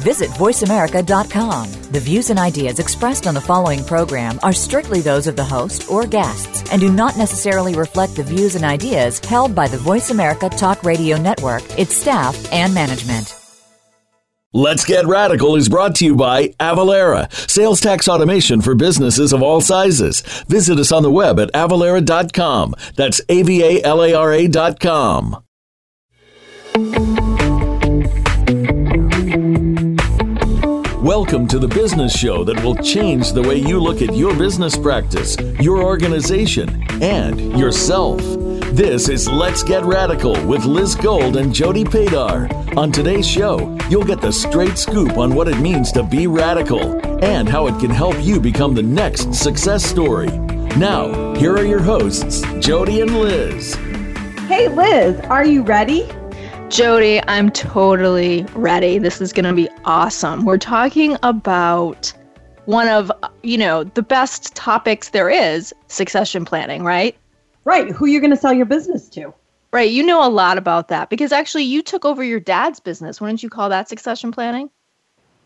Visit VoiceAmerica.com. The views and ideas expressed on the following program are strictly those of the host or guests and do not necessarily reflect the views and ideas held by the Voice America Talk Radio Network, its staff, and management. Let's Get Radical is brought to you by Avalara, sales tax automation for businesses of all sizes. Visit us on the web at avalara.com. That's A V A L A R A.com. Welcome to the business show that will change the way you look at your business practice, your organization, and yourself. This is Let's Get Radical with Liz Gold and Jody Padar. On today's show, you'll get the straight scoop on what it means to be radical and how it can help you become the next success story. Now, here are your hosts, Jody and Liz. Hey, Liz, are you ready? Jody, I'm totally ready. This is going to be awesome. We're talking about one of, you know, the best topics there is, succession planning, right? Right. Who you're going to sell your business to. Right. You know a lot about that because actually you took over your dad's business. Wouldn't you call that succession planning?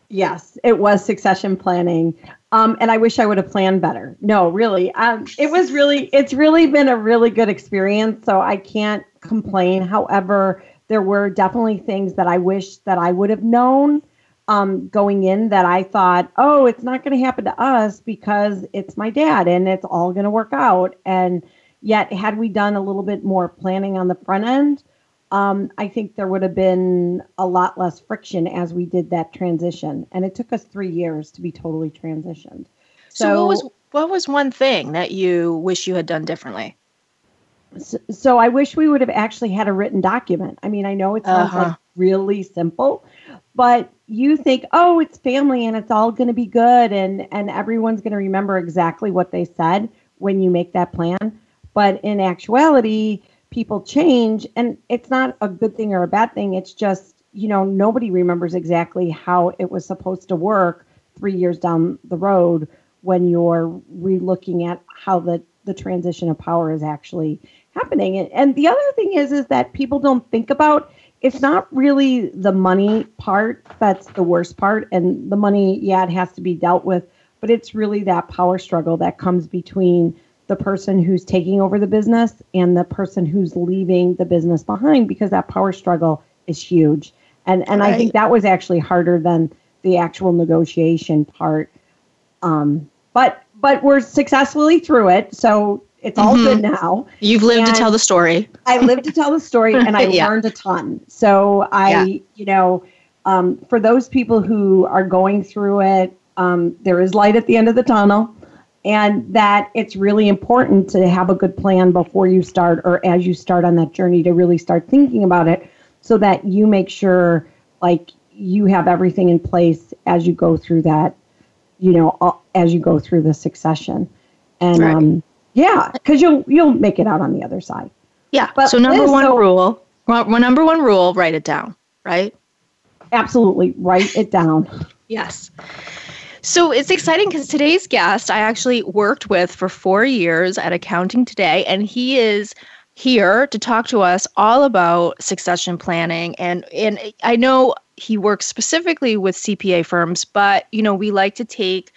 Yes, it was succession planning. Um, and I wish I would have planned better. No, really. Um, it was really, it's really been a really good experience. So I can't complain. However, there were definitely things that I wish that I would have known um, going in that I thought, oh, it's not going to happen to us because it's my dad and it's all going to work out. And Yet, had we done a little bit more planning on the front end, um, I think there would have been a lot less friction as we did that transition. And it took us three years to be totally transitioned. So, so what was what was one thing that you wish you had done differently? So, so I wish we would have actually had a written document. I mean, I know it sounds uh-huh. like really simple, but you think, oh, it's family and it's all going to be good, and and everyone's going to remember exactly what they said when you make that plan. But in actuality, people change, and it's not a good thing or a bad thing. It's just, you know, nobody remembers exactly how it was supposed to work three years down the road when you're relooking at how the, the transition of power is actually happening. And, and the other thing is, is that people don't think about it's not really the money part that's the worst part. And the money, yeah, it has to be dealt with, but it's really that power struggle that comes between the person who's taking over the business and the person who's leaving the business behind because that power struggle is huge. And and right. I think that was actually harder than the actual negotiation part. Um, but but we're successfully through it, so it's all mm-hmm. good now. You've lived and to tell the story. I lived to tell the story, and I yeah. learned a ton. So I, yeah. you know, um, for those people who are going through it, um, there is light at the end of the tunnel and that it's really important to have a good plan before you start or as you start on that journey to really start thinking about it so that you make sure like you have everything in place as you go through that you know as you go through the succession and right. um yeah because you'll you'll make it out on the other side. Yeah but so number one so, rule well, number one rule write it down right? Absolutely write it down. Yes. So it's exciting because today's guest I actually worked with for four years at Accounting Today, and he is here to talk to us all about succession planning. And and I know he works specifically with CPA firms, but you know we like to take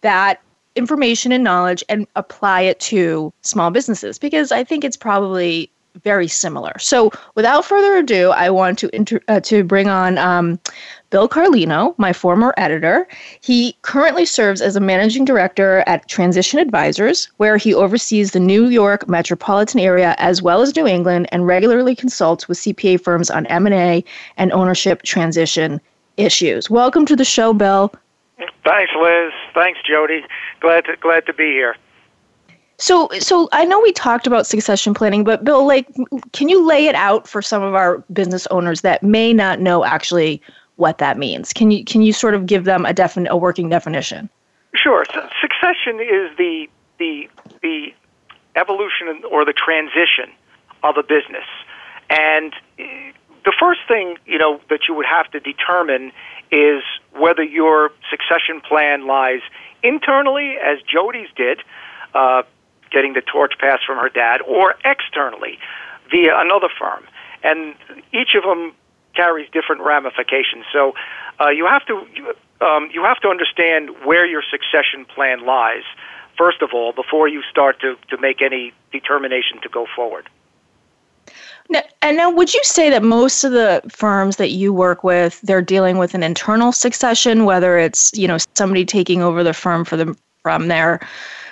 that information and knowledge and apply it to small businesses because I think it's probably very similar. So, without further ado, I want to inter- uh, to bring on um, Bill Carlino, my former editor. He currently serves as a managing director at Transition Advisors, where he oversees the New York metropolitan area as well as New England, and regularly consults with CPA firms on M and A and ownership transition issues. Welcome to the show, Bill. Thanks, Liz. Thanks, Jody. Glad to glad to be here. So, so I know we talked about succession planning, but Bill, like, can you lay it out for some of our business owners that may not know actually what that means? Can you can you sort of give them a definite a working definition? Sure. So succession is the the the evolution or the transition of a business, and eh, the first thing you know that you would have to determine is whether your succession plan lies internally, as Jody's did, uh, getting the torch passed from her dad, or externally via another firm. And each of them carries different ramifications. So uh, you have to um, you have to understand where your succession plan lies first of all before you start to, to make any determination to go forward. Now, and now, would you say that most of the firms that you work with, they're dealing with an internal succession, whether it's you know somebody taking over the firm for them from their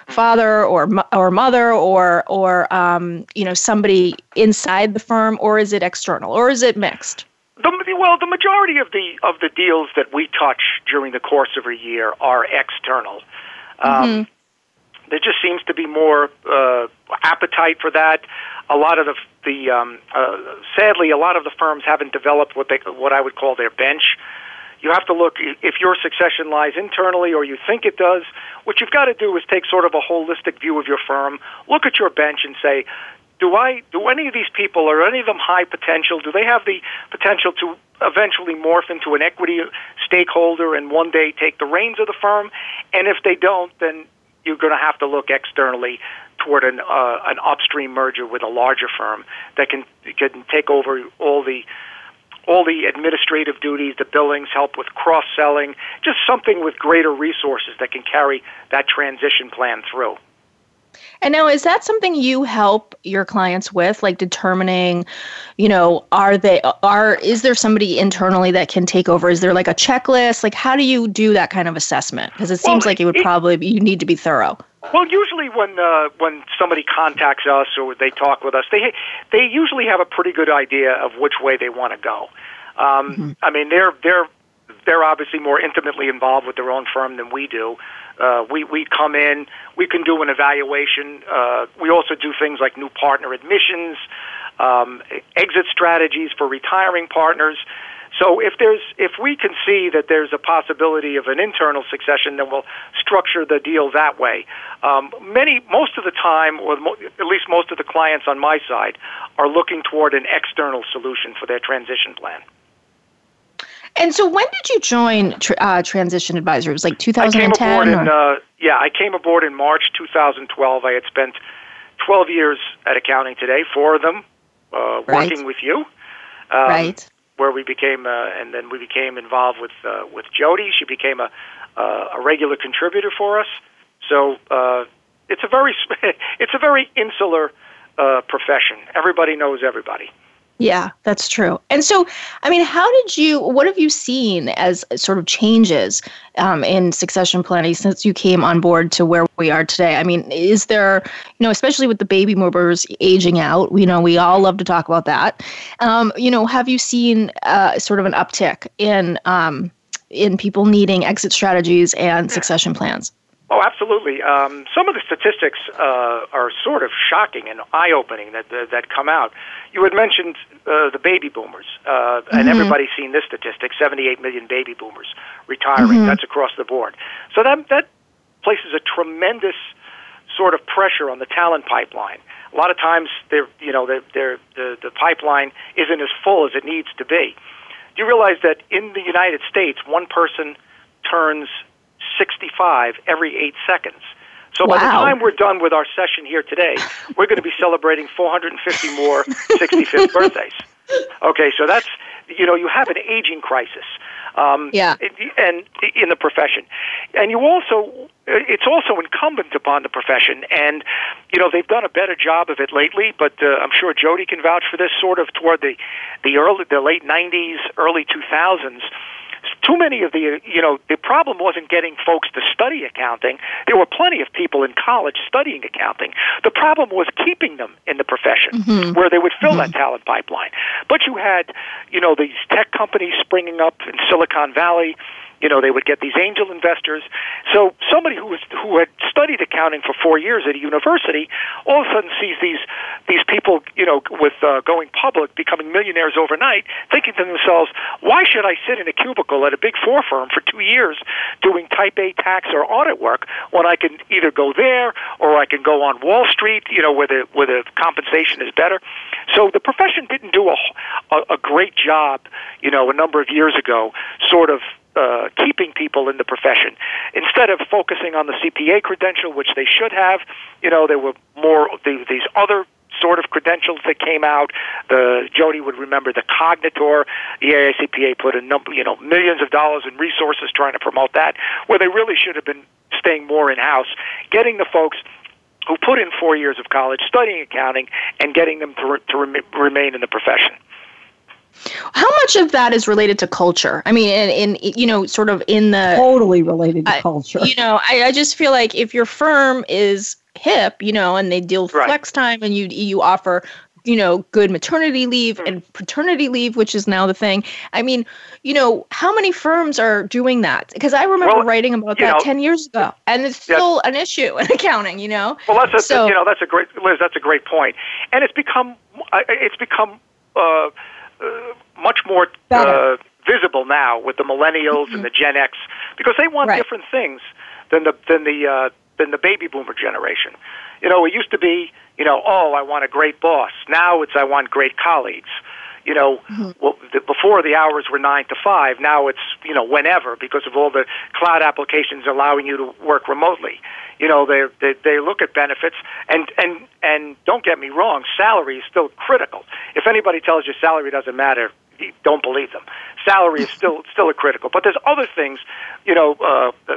father or or mother or or um, you know somebody inside the firm, or is it external, or is it mixed? The, well, the majority of the of the deals that we touch during the course of a year are external. Um, mm-hmm. There just seems to be more uh, appetite for that. A lot of the the um, uh, sadly, a lot of the firms haven't developed what they what I would call their bench. You have to look if your succession lies internally or you think it does. What you've got to do is take sort of a holistic view of your firm, look at your bench, and say, do I do any of these people are any of them high potential? Do they have the potential to eventually morph into an equity stakeholder and one day take the reins of the firm? And if they don't, then you're going to have to look externally toward an uh, an upstream merger with a larger firm that can can take over all the all the administrative duties, the billings, help with cross selling, just something with greater resources that can carry that transition plan through. And now, is that something you help your clients with, like determining, you know, are they are is there somebody internally that can take over? Is there like a checklist? Like, how do you do that kind of assessment? Because it seems well, like it would it, probably be, you need to be thorough. Well, usually when uh, when somebody contacts us or they talk with us, they they usually have a pretty good idea of which way they want to go. Um, mm-hmm. I mean, they're they're they're obviously more intimately involved with their own firm than we do. Uh, we we come in, we can do an evaluation. Uh, we also do things like new partner admissions, um, exit strategies for retiring partners. So if there's if we can see that there's a possibility of an internal succession, then we'll structure the deal that way. Um, many most of the time, or mo- at least most of the clients on my side, are looking toward an external solution for their transition plan. And so, when did you join uh, Transition Advisor? It was like 2010. I came aboard in uh, yeah, I came aboard in March 2012. I had spent 12 years at Accounting Today, four of them uh, right. working with you. Um, right. Where we became, uh, and then we became involved with uh, with Jody. She became a uh, a regular contributor for us. So uh, it's a very it's a very insular uh, profession. Everybody knows everybody. Yeah, that's true. And so, I mean, how did you, what have you seen as sort of changes um, in succession planning since you came on board to where we are today? I mean, is there, you know, especially with the baby boomers aging out, you know, we all love to talk about that. Um, you know, have you seen uh, sort of an uptick in, um, in people needing exit strategies and succession plans? Oh, absolutely. Um, some of the statistics uh, are sort of shocking and eye-opening that that, that come out. You had mentioned uh, the baby boomers, uh, mm-hmm. and everybody's seen this statistic: 78 million baby boomers retiring. Mm-hmm. That's across the board. So that that places a tremendous sort of pressure on the talent pipeline. A lot of times, they're, you know, they're, they're, the the pipeline isn't as full as it needs to be. Do you realize that in the United States, one person turns 65 every eight seconds. So wow. by the time we're done with our session here today, we're going to be celebrating 450 more 65th birthdays. Okay, so that's you know you have an aging crisis. Um, yeah. And in the profession, and you also it's also incumbent upon the profession, and you know they've done a better job of it lately. But uh, I'm sure Jody can vouch for this. Sort of toward the the early the late 90s, early 2000s too many of the you know the problem wasn't getting folks to study accounting there were plenty of people in college studying accounting the problem was keeping them in the profession mm-hmm. where they would fill mm-hmm. that talent pipeline but you had you know these tech companies springing up in silicon valley You know, they would get these angel investors. So somebody who was who had studied accounting for four years at a university all of a sudden sees these these people, you know, with uh, going public, becoming millionaires overnight, thinking to themselves, why should I sit in a cubicle at a big four firm for two years doing type A tax or audit work when I can either go there or I can go on Wall Street, you know, where the where the compensation is better. So the profession didn't do a a, a great job, you know, a number of years ago, sort of uh, keeping people in the profession. Instead of focusing on the CPA credential, which they should have, you know, there were more the, these other sort of credentials that came out. The Jody would remember the Cognitor. The AICPA put a number, you know, millions of dollars in resources trying to promote that, where they really should have been staying more in house, getting the folks who put in four years of college studying accounting and getting them to, re- to rem- remain in the profession. How much of that is related to culture? I mean, in, in you know, sort of in the totally related to culture. You know, I, I just feel like if your firm is hip, you know, and they deal with right. flex time, and you you offer you know, good maternity leave and paternity leave, which is now the thing. I mean, you know, how many firms are doing that? Because I remember well, writing about that know, 10 years ago, and it's still yes. an issue in accounting, you know? Well, that's a, so, you know, that's a great, Liz, that's a great point. And it's become, it's become, uh, uh, much more uh, visible now with the millennials mm-hmm. and the Gen X because they want right. different things than the than the uh, than the baby boomer generation. You know, it used to be, you know, oh, I want a great boss. Now it's I want great colleagues. You know, mm-hmm. well, the, before the hours were nine to five. Now it's you know whenever because of all the cloud applications allowing you to work remotely you know they they they look at benefits and and and don't get me wrong salary is still critical if anybody tells you salary doesn't matter don't believe them salary is still still a critical but there's other things you know uh, uh,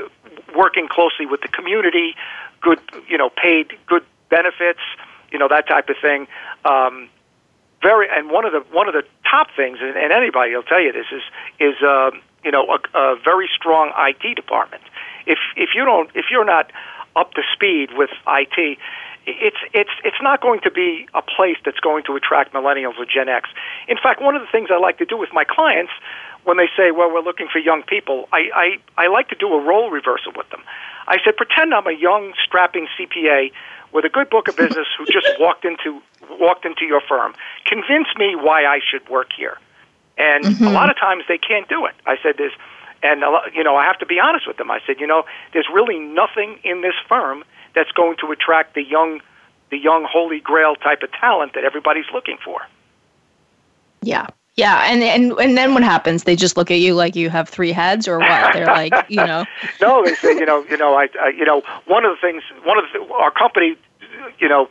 working closely with the community good you know paid good benefits you know that type of thing um very and one of the one of the top things and, anybody will tell you this is is uh, you know a, a very strong IT department if if you don't if you're not up to speed with IT, it's it's it's not going to be a place that's going to attract millennials or Gen X. In fact, one of the things I like to do with my clients when they say, "Well, we're looking for young people," I I, I like to do a role reversal with them. I said, "Pretend I'm a young, strapping CPA with a good book of business who just walked into walked into your firm. Convince me why I should work here." And mm-hmm. a lot of times they can't do it. I said, this, And lot, you know, I have to be honest with them. I said, you know, there's really nothing in this firm that's going to attract the young, the young holy grail type of talent that everybody's looking for. Yeah, yeah, and and and then what happens? They just look at you like you have three heads, or what? They're like, you know. no, they say, you know, you know, I, I, you know, one of the things, one of the, our company, you know,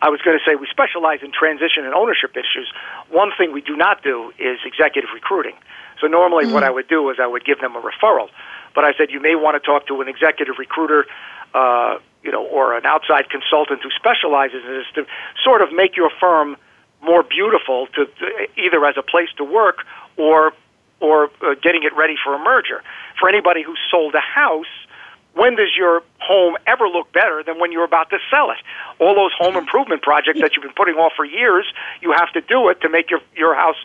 I was going to say we specialize in transition and ownership issues. One thing we do not do is executive recruiting. So normally, mm-hmm. what I would do is I would give them a referral. But I said you may want to talk to an executive recruiter, uh, you know, or an outside consultant who specializes in this to sort of make your firm more beautiful to, to either as a place to work or or uh, getting it ready for a merger. For anybody who's sold a house, when does your home ever look better than when you're about to sell it? All those home improvement projects that you've been putting off for years, you have to do it to make your your house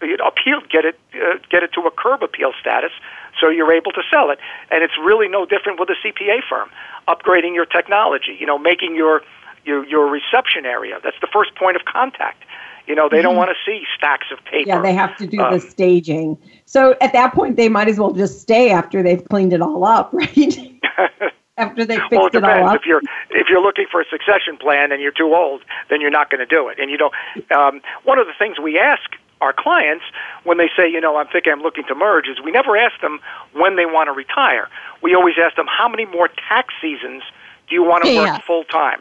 appeal, get it, uh, get it to a curb appeal status, so you're able to sell it. And it's really no different with a CPA firm. Upgrading your technology, you know, making your your your reception area. That's the first point of contact. You know, they mm-hmm. don't want to see stacks of paper. Yeah, they have to do um, the staging. So at that point, they might as well just stay after they've cleaned it all up, right? after they fixed well, it, it all up. If you're if you're looking for a succession plan and you're too old, then you're not going to do it. And you know, um, one of the things we ask our clients when they say, you know, I'm thinking I'm looking to merge is we never ask them when they want to retire. We always ask them how many more tax seasons do you want to yeah. work full time?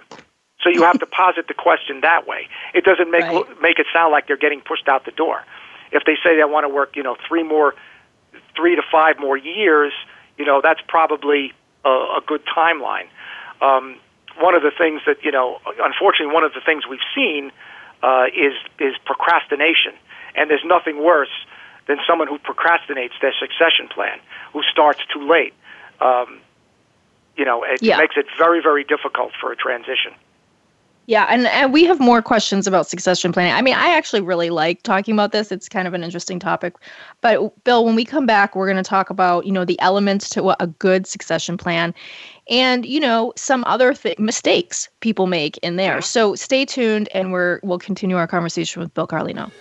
So you have to posit the question that way. It doesn't make right. make it sound like they're getting pushed out the door. If they say they want to work, you know, three more, three to five more years, you know, that's probably a, a good timeline. Um, one of the things that you know, unfortunately, one of the things we've seen uh, is is procrastination. And there's nothing worse than someone who procrastinates their succession plan, who starts too late. Um, you know, it yeah. makes it very, very difficult for a transition. Yeah, and, and we have more questions about succession planning. I mean, I actually really like talking about this. It's kind of an interesting topic. But Bill, when we come back, we're going to talk about, you know, the elements to a good succession plan and, you know, some other th- mistakes people make in there. So stay tuned and we're we'll continue our conversation with Bill Carlino.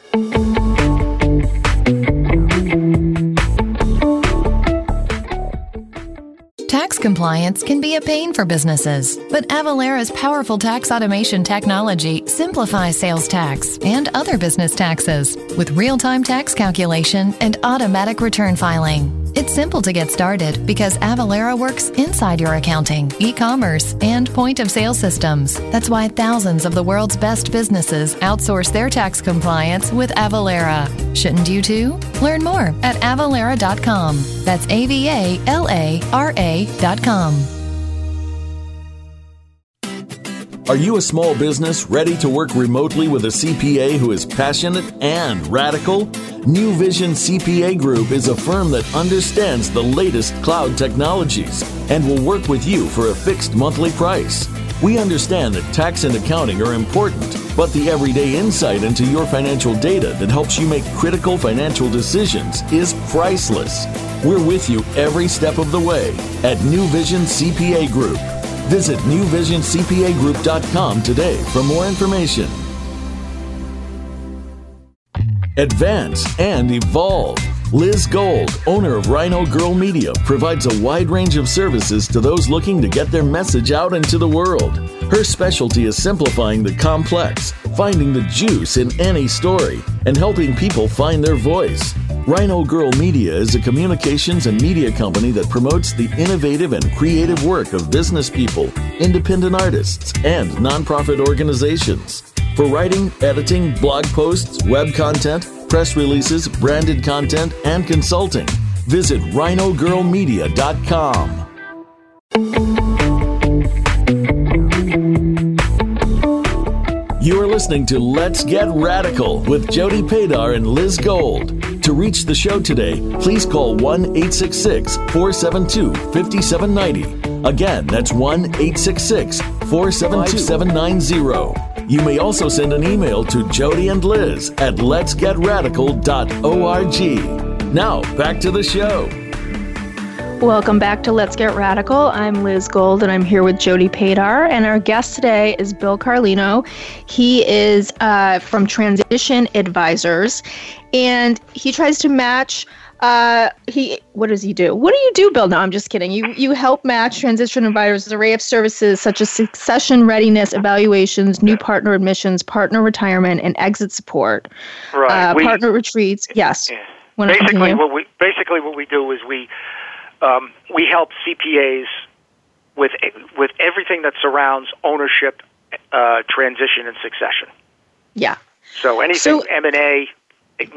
Tax compliance can be a pain for businesses, but Avalara's powerful tax automation technology simplifies sales tax and other business taxes with real time tax calculation and automatic return filing. It's simple to get started because Avalara works inside your accounting, e commerce, and point of sale systems. That's why thousands of the world's best businesses outsource their tax compliance with Avalara. Shouldn't you too? Learn more at avalara.com. That's A V A L A R Are you a small business ready to work remotely with a CPA who is passionate and radical? New Vision CPA Group is a firm that understands the latest cloud technologies and will work with you for a fixed monthly price. We understand that tax and accounting are important, but the everyday insight into your financial data that helps you make critical financial decisions is priceless. We're with you every step of the way at New Vision CPA Group. Visit newvisioncpagroup.com today for more information. Advance and evolve. Liz Gold, owner of Rhino Girl Media, provides a wide range of services to those looking to get their message out into the world. Her specialty is simplifying the complex, finding the juice in any story, and helping people find their voice. Rhino Girl Media is a communications and media company that promotes the innovative and creative work of business people, independent artists, and nonprofit organizations. For writing, editing, blog posts, web content, press releases, branded content, and consulting, visit rhinogirlmedia.com. You are listening to Let's Get Radical with Jody Padar and Liz Gold. To reach the show today, please call 1 866 472 5790. Again, that's 1 866 472 5790. You may also send an email to Jody and Liz at letsgetradical.org. Now, back to the show. Welcome back to Let's Get Radical. I'm Liz Gold and I'm here with Jody Padar. And our guest today is Bill Carlino. He is uh, from Transition Advisors and he tries to match. Uh, he what does he do? What do you do, Bill? No, I'm just kidding. You you help match transition advisors array of services such as succession readiness evaluations, new partner admissions, partner retirement, and exit support. Right. Uh, we, partner retreats. Yes. Yeah. Basically, what we basically what we do is we um, we help CPAs with with everything that surrounds ownership, uh, transition, and succession. Yeah. So anything M and A,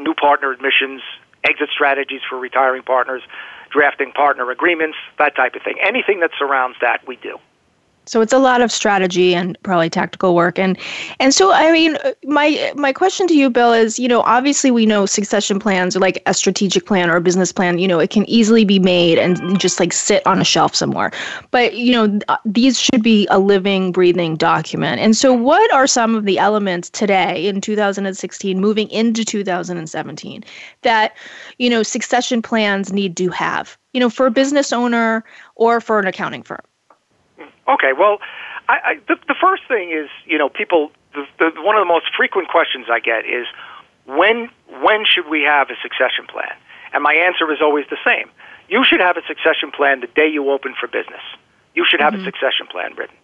new partner admissions, exit strategies for retiring partners, drafting partner agreements, that type of thing. Anything that surrounds that, we do. So it's a lot of strategy and probably tactical work. And and so I mean my my question to you Bill is, you know, obviously we know succession plans are like a strategic plan or a business plan, you know, it can easily be made and just like sit on a shelf somewhere. But, you know, uh, these should be a living breathing document. And so what are some of the elements today in 2016 moving into 2017 that, you know, succession plans need to have, you know, for a business owner or for an accounting firm? Okay, well, I, I, the, the first thing is, you know, people. The, the, one of the most frequent questions I get is, when when should we have a succession plan? And my answer is always the same. You should have a succession plan the day you open for business. You should have mm-hmm. a succession plan written.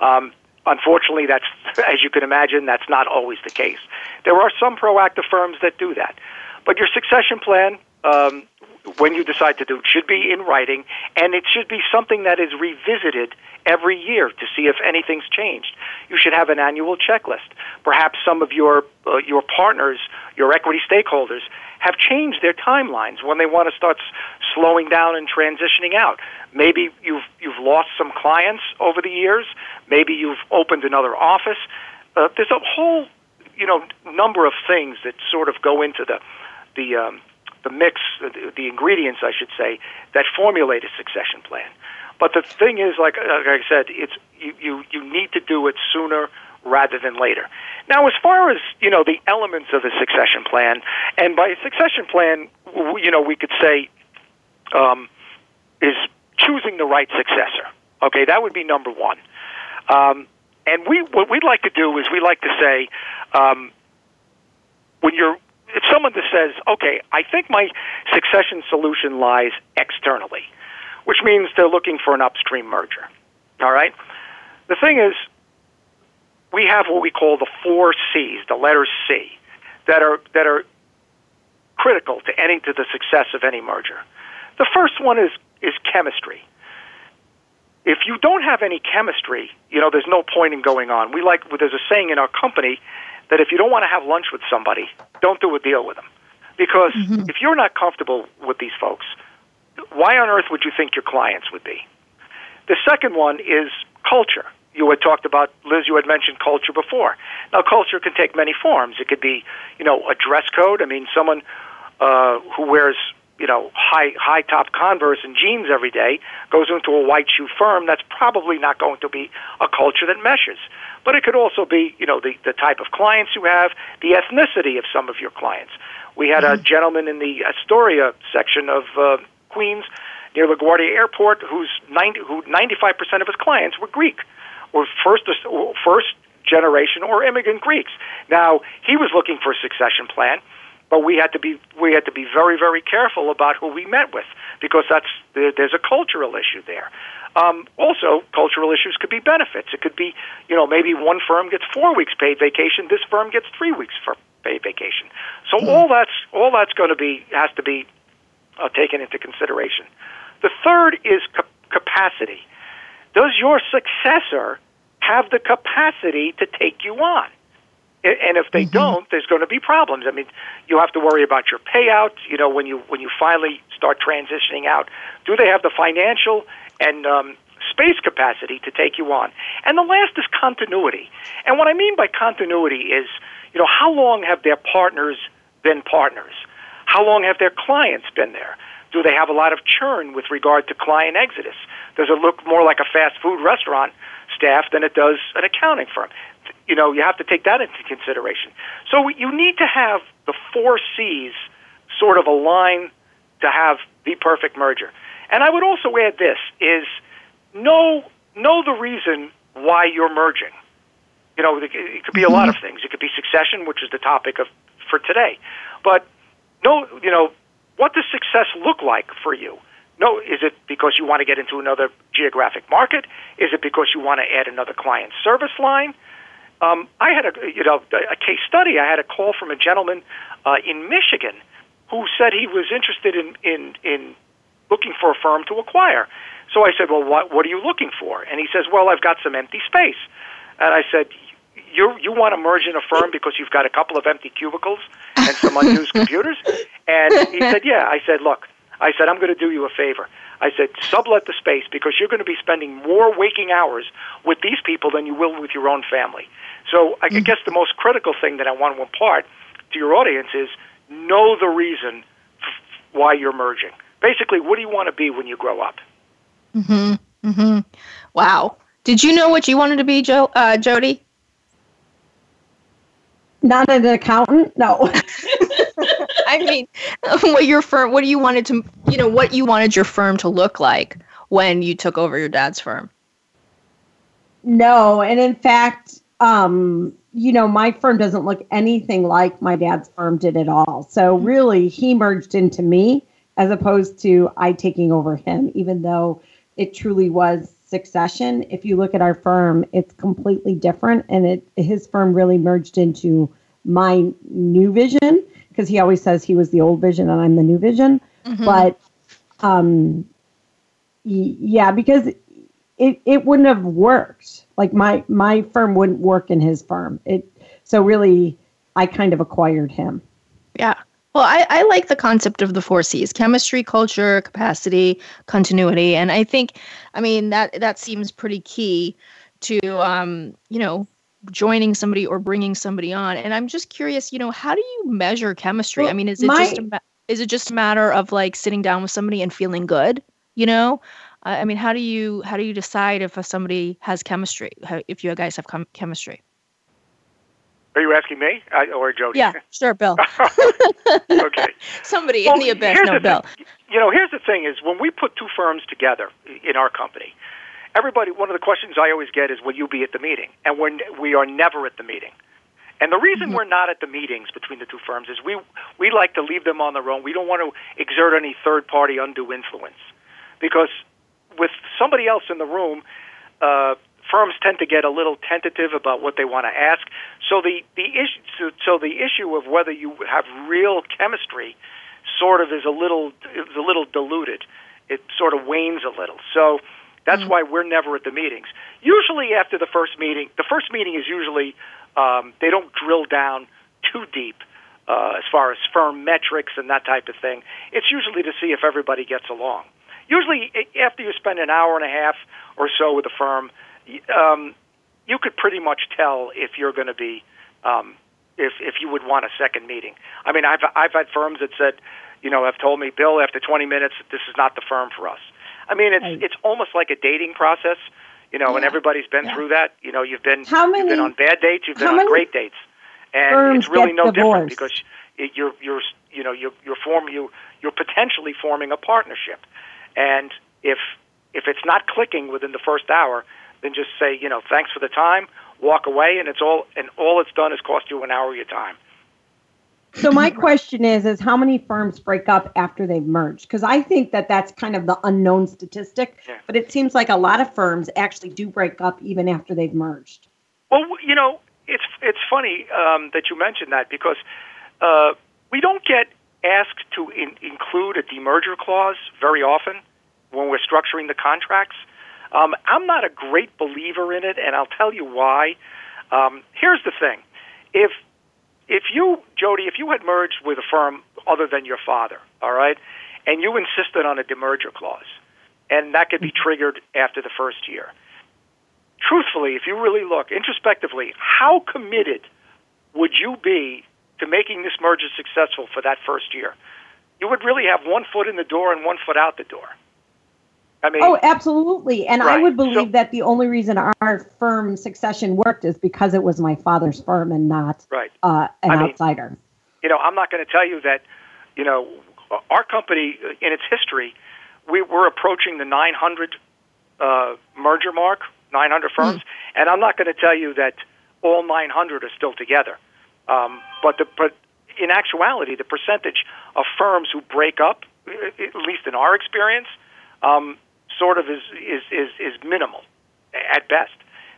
Um, unfortunately, that's as you can imagine, that's not always the case. There are some proactive firms that do that, but your succession plan. Um, when you decide to do it should be in writing and it should be something that is revisited every year to see if anything's changed. You should have an annual checklist. Perhaps some of your uh, your partners, your equity stakeholders, have changed their timelines when they want to start slowing down and transitioning out. Maybe you've you've lost some clients over the years. Maybe you've opened another office. Uh, there's a whole you know number of things that sort of go into the the um, the mix, the, the ingredients, I should say, that formulate a succession plan. But the thing is, like, like I said, it's you, you you need to do it sooner rather than later. Now, as far as you know, the elements of a succession plan, and by succession plan, you know, we could say um, is choosing the right successor. Okay, that would be number one. Um, and we what we'd like to do is we like to say um, when you're if someone that says, okay, I think my succession solution lies externally, which means they're looking for an upstream merger. All right. The thing is, we have what we call the four C's, the letters C, that are that are critical to any to the success of any merger. The first one is is chemistry. If you don't have any chemistry, you know, there's no point in going on. We like there's a saying in our company that if you don't want to have lunch with somebody, don't do a deal with them. Because mm-hmm. if you're not comfortable with these folks, why on earth would you think your clients would be? The second one is culture. You had talked about, Liz, you had mentioned culture before. Now, culture can take many forms. It could be, you know, a dress code. I mean, someone uh, who wears you know, high high top Converse and jeans every day goes into a white shoe firm, that's probably not going to be a culture that meshes. But it could also be, you know, the, the type of clients you have, the ethnicity of some of your clients. We had mm-hmm. a gentleman in the Astoria section of uh, Queens near LaGuardia Airport who's 90, who 95% of his clients were Greek or first, first generation or immigrant Greeks. Now, he was looking for a succession plan but we had to be we had to be very very careful about who we met with because that's there's a cultural issue there. Um, also, cultural issues could be benefits. It could be, you know, maybe one firm gets four weeks paid vacation, this firm gets three weeks for paid vacation. So mm-hmm. all that's all that's going to be has to be uh, taken into consideration. The third is ca- capacity. Does your successor have the capacity to take you on? And if they mm-hmm. don't, there's going to be problems. I mean, you have to worry about your payout. You know, when you when you finally start transitioning out, do they have the financial and um, space capacity to take you on? And the last is continuity. And what I mean by continuity is, you know, how long have their partners been partners? How long have their clients been there? Do they have a lot of churn with regard to client exodus? Does it look more like a fast food restaurant staff than it does an accounting firm? You know, you have to take that into consideration. So you need to have the four C's sort of align to have the perfect merger. And I would also add this is know know the reason why you're merging. You know, it could be a lot of mm-hmm. things. It could be succession, which is the topic of for today. But know, you know, what does success look like for you? No, is it because you want to get into another geographic market? Is it because you want to add another client service line? Um, I had a you know a case study. I had a call from a gentleman uh, in Michigan who said he was interested in in in looking for a firm to acquire. So I said, "Well, what what are you looking for?" And he says, "Well, I've got some empty space." And I said, "You you want to merge in a firm because you've got a couple of empty cubicles and some unused computers?" And he said, "Yeah." I said, "Look." I said, I'm going to do you a favor. I said, sublet the space because you're going to be spending more waking hours with these people than you will with your own family. So I mm-hmm. guess the most critical thing that I want to impart to your audience is know the reason f- why you're merging. Basically, what do you want to be when you grow up? Mhm. Mhm. Wow. Did you know what you wanted to be, jo- uh, Jody? Not an accountant. No. I mean, what your firm? What do you wanted to? You know, what you wanted your firm to look like when you took over your dad's firm? No, and in fact, um, you know, my firm doesn't look anything like my dad's firm did at all. So mm-hmm. really, he merged into me as opposed to I taking over him, even though it truly was succession. If you look at our firm, it's completely different, and it his firm really merged into my new vision because he always says he was the old vision and I'm the new vision. Mm-hmm. But um, yeah, because it it wouldn't have worked. Like my my firm wouldn't work in his firm. It so really I kind of acquired him. Yeah. Well, I, I like the concept of the four C's chemistry, culture, capacity, continuity. And I think, I mean, that, that seems pretty key to, um, you know, joining somebody or bringing somebody on. And I'm just curious, you know, how do you measure chemistry? Well, I mean, is it my, just a, is it just a matter of like sitting down with somebody and feeling good? You know, I mean, how do you how do you decide if somebody has chemistry? How, if you guys have com- chemistry? Are you asking me I, or Jody? Yeah, sure, Bill. okay. Somebody Well, in the abyss, here's no the Bill. thing. You know, here's the thing: is when we put two firms together in our company, everybody. One of the questions I always get is, "Will you be at the meeting?" And we're we are never at the meeting. And the reason Mm-hmm. we're not at the meetings between the two firms is we we like to leave them on their own. We don't want to exert any third party undue influence because with somebody else in the room, uh, firms tend to get a little tentative about what they want to ask. So the the issue so, so the issue of whether you have real chemistry sort of is a little is a little diluted. It sort of wanes a little. So that's why we're never at the meetings. Usually after the first meeting, the first meeting is usually um, they don't drill down too deep uh, as far as firm metrics and that type of thing. It's usually to see if everybody gets along. Usually after you spend an hour and a half or so with a firm, um, you could pretty much tell if you're going to be um, if if you would want a second meeting. I mean, I've I've had firms that said, you know, have told me, Bill, after 20 minutes, this is not the firm for us. I mean, it's Right. it's almost like a dating process, you know, and everybody's been Yeah. through that. You know, you've been How you've been on bad dates, you've been on great dates, and it's really no different because it, you're you're you know you're you're form you you're potentially forming a partnership, and if if it's not clicking within the first hour, then just say you know thanks for the time, walk away, and it's all and all it's done is cost you an hour of your time. So my question is, is how many firms break up after they've merged? Because I think that that's kind of the unknown statistic, Yeah. but it seems like a lot of firms actually do break up even after they've merged. Well, you know, it's it's funny um, that you mentioned that because uh, we don't get asked to in, include a demerger clause very often when we're structuring the contracts. Um, I'm not a great believer in it, and I'll tell you why. Um, here's the thing: if if you, Jody, if you had merged with a firm other than your father, all right, and you insisted on a demerger clause, and that could be mm-hmm. triggered after the first year truthfully, if you really look introspectively, how committed would you be to making this merger successful for that first year? You would really have one foot in the door and one foot out the door. I mean, Oh, absolutely. And I would believe So- that the only reason our firm succession worked is because it was my father's firm and not right. uh, an I mean- outsider. You know, I'm not going to tell you that, you know, our company in its history, we, we're approaching the 900 uh, merger mark, 900 firms, and I'm not going to tell you that all 900 are still together. Um, but the but in actuality, the percentage of firms who break up, at least in our experience, um, sort of is is is, is minimal at best.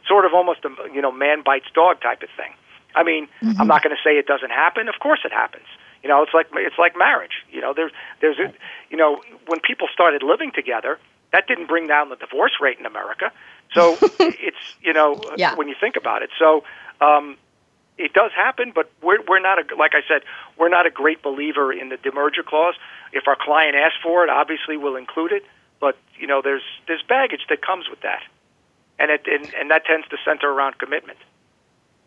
Sort of almost a you know man bites dog type of thing. I mean, I'm not going to say it doesn't happen. Of course, it happens. You know, it's like it's like marriage. You know, there's there's a, you know when people started living together, that didn't bring down the divorce rate in America. So it's you know Yeah. when you think about it. So um, it does happen, but we're we're not a like I said, we're not a great believer in the demerger clause. If our client asks for it, obviously we'll include it. But you know, there's there's baggage that comes with that, and it and, and that tends to center around commitment.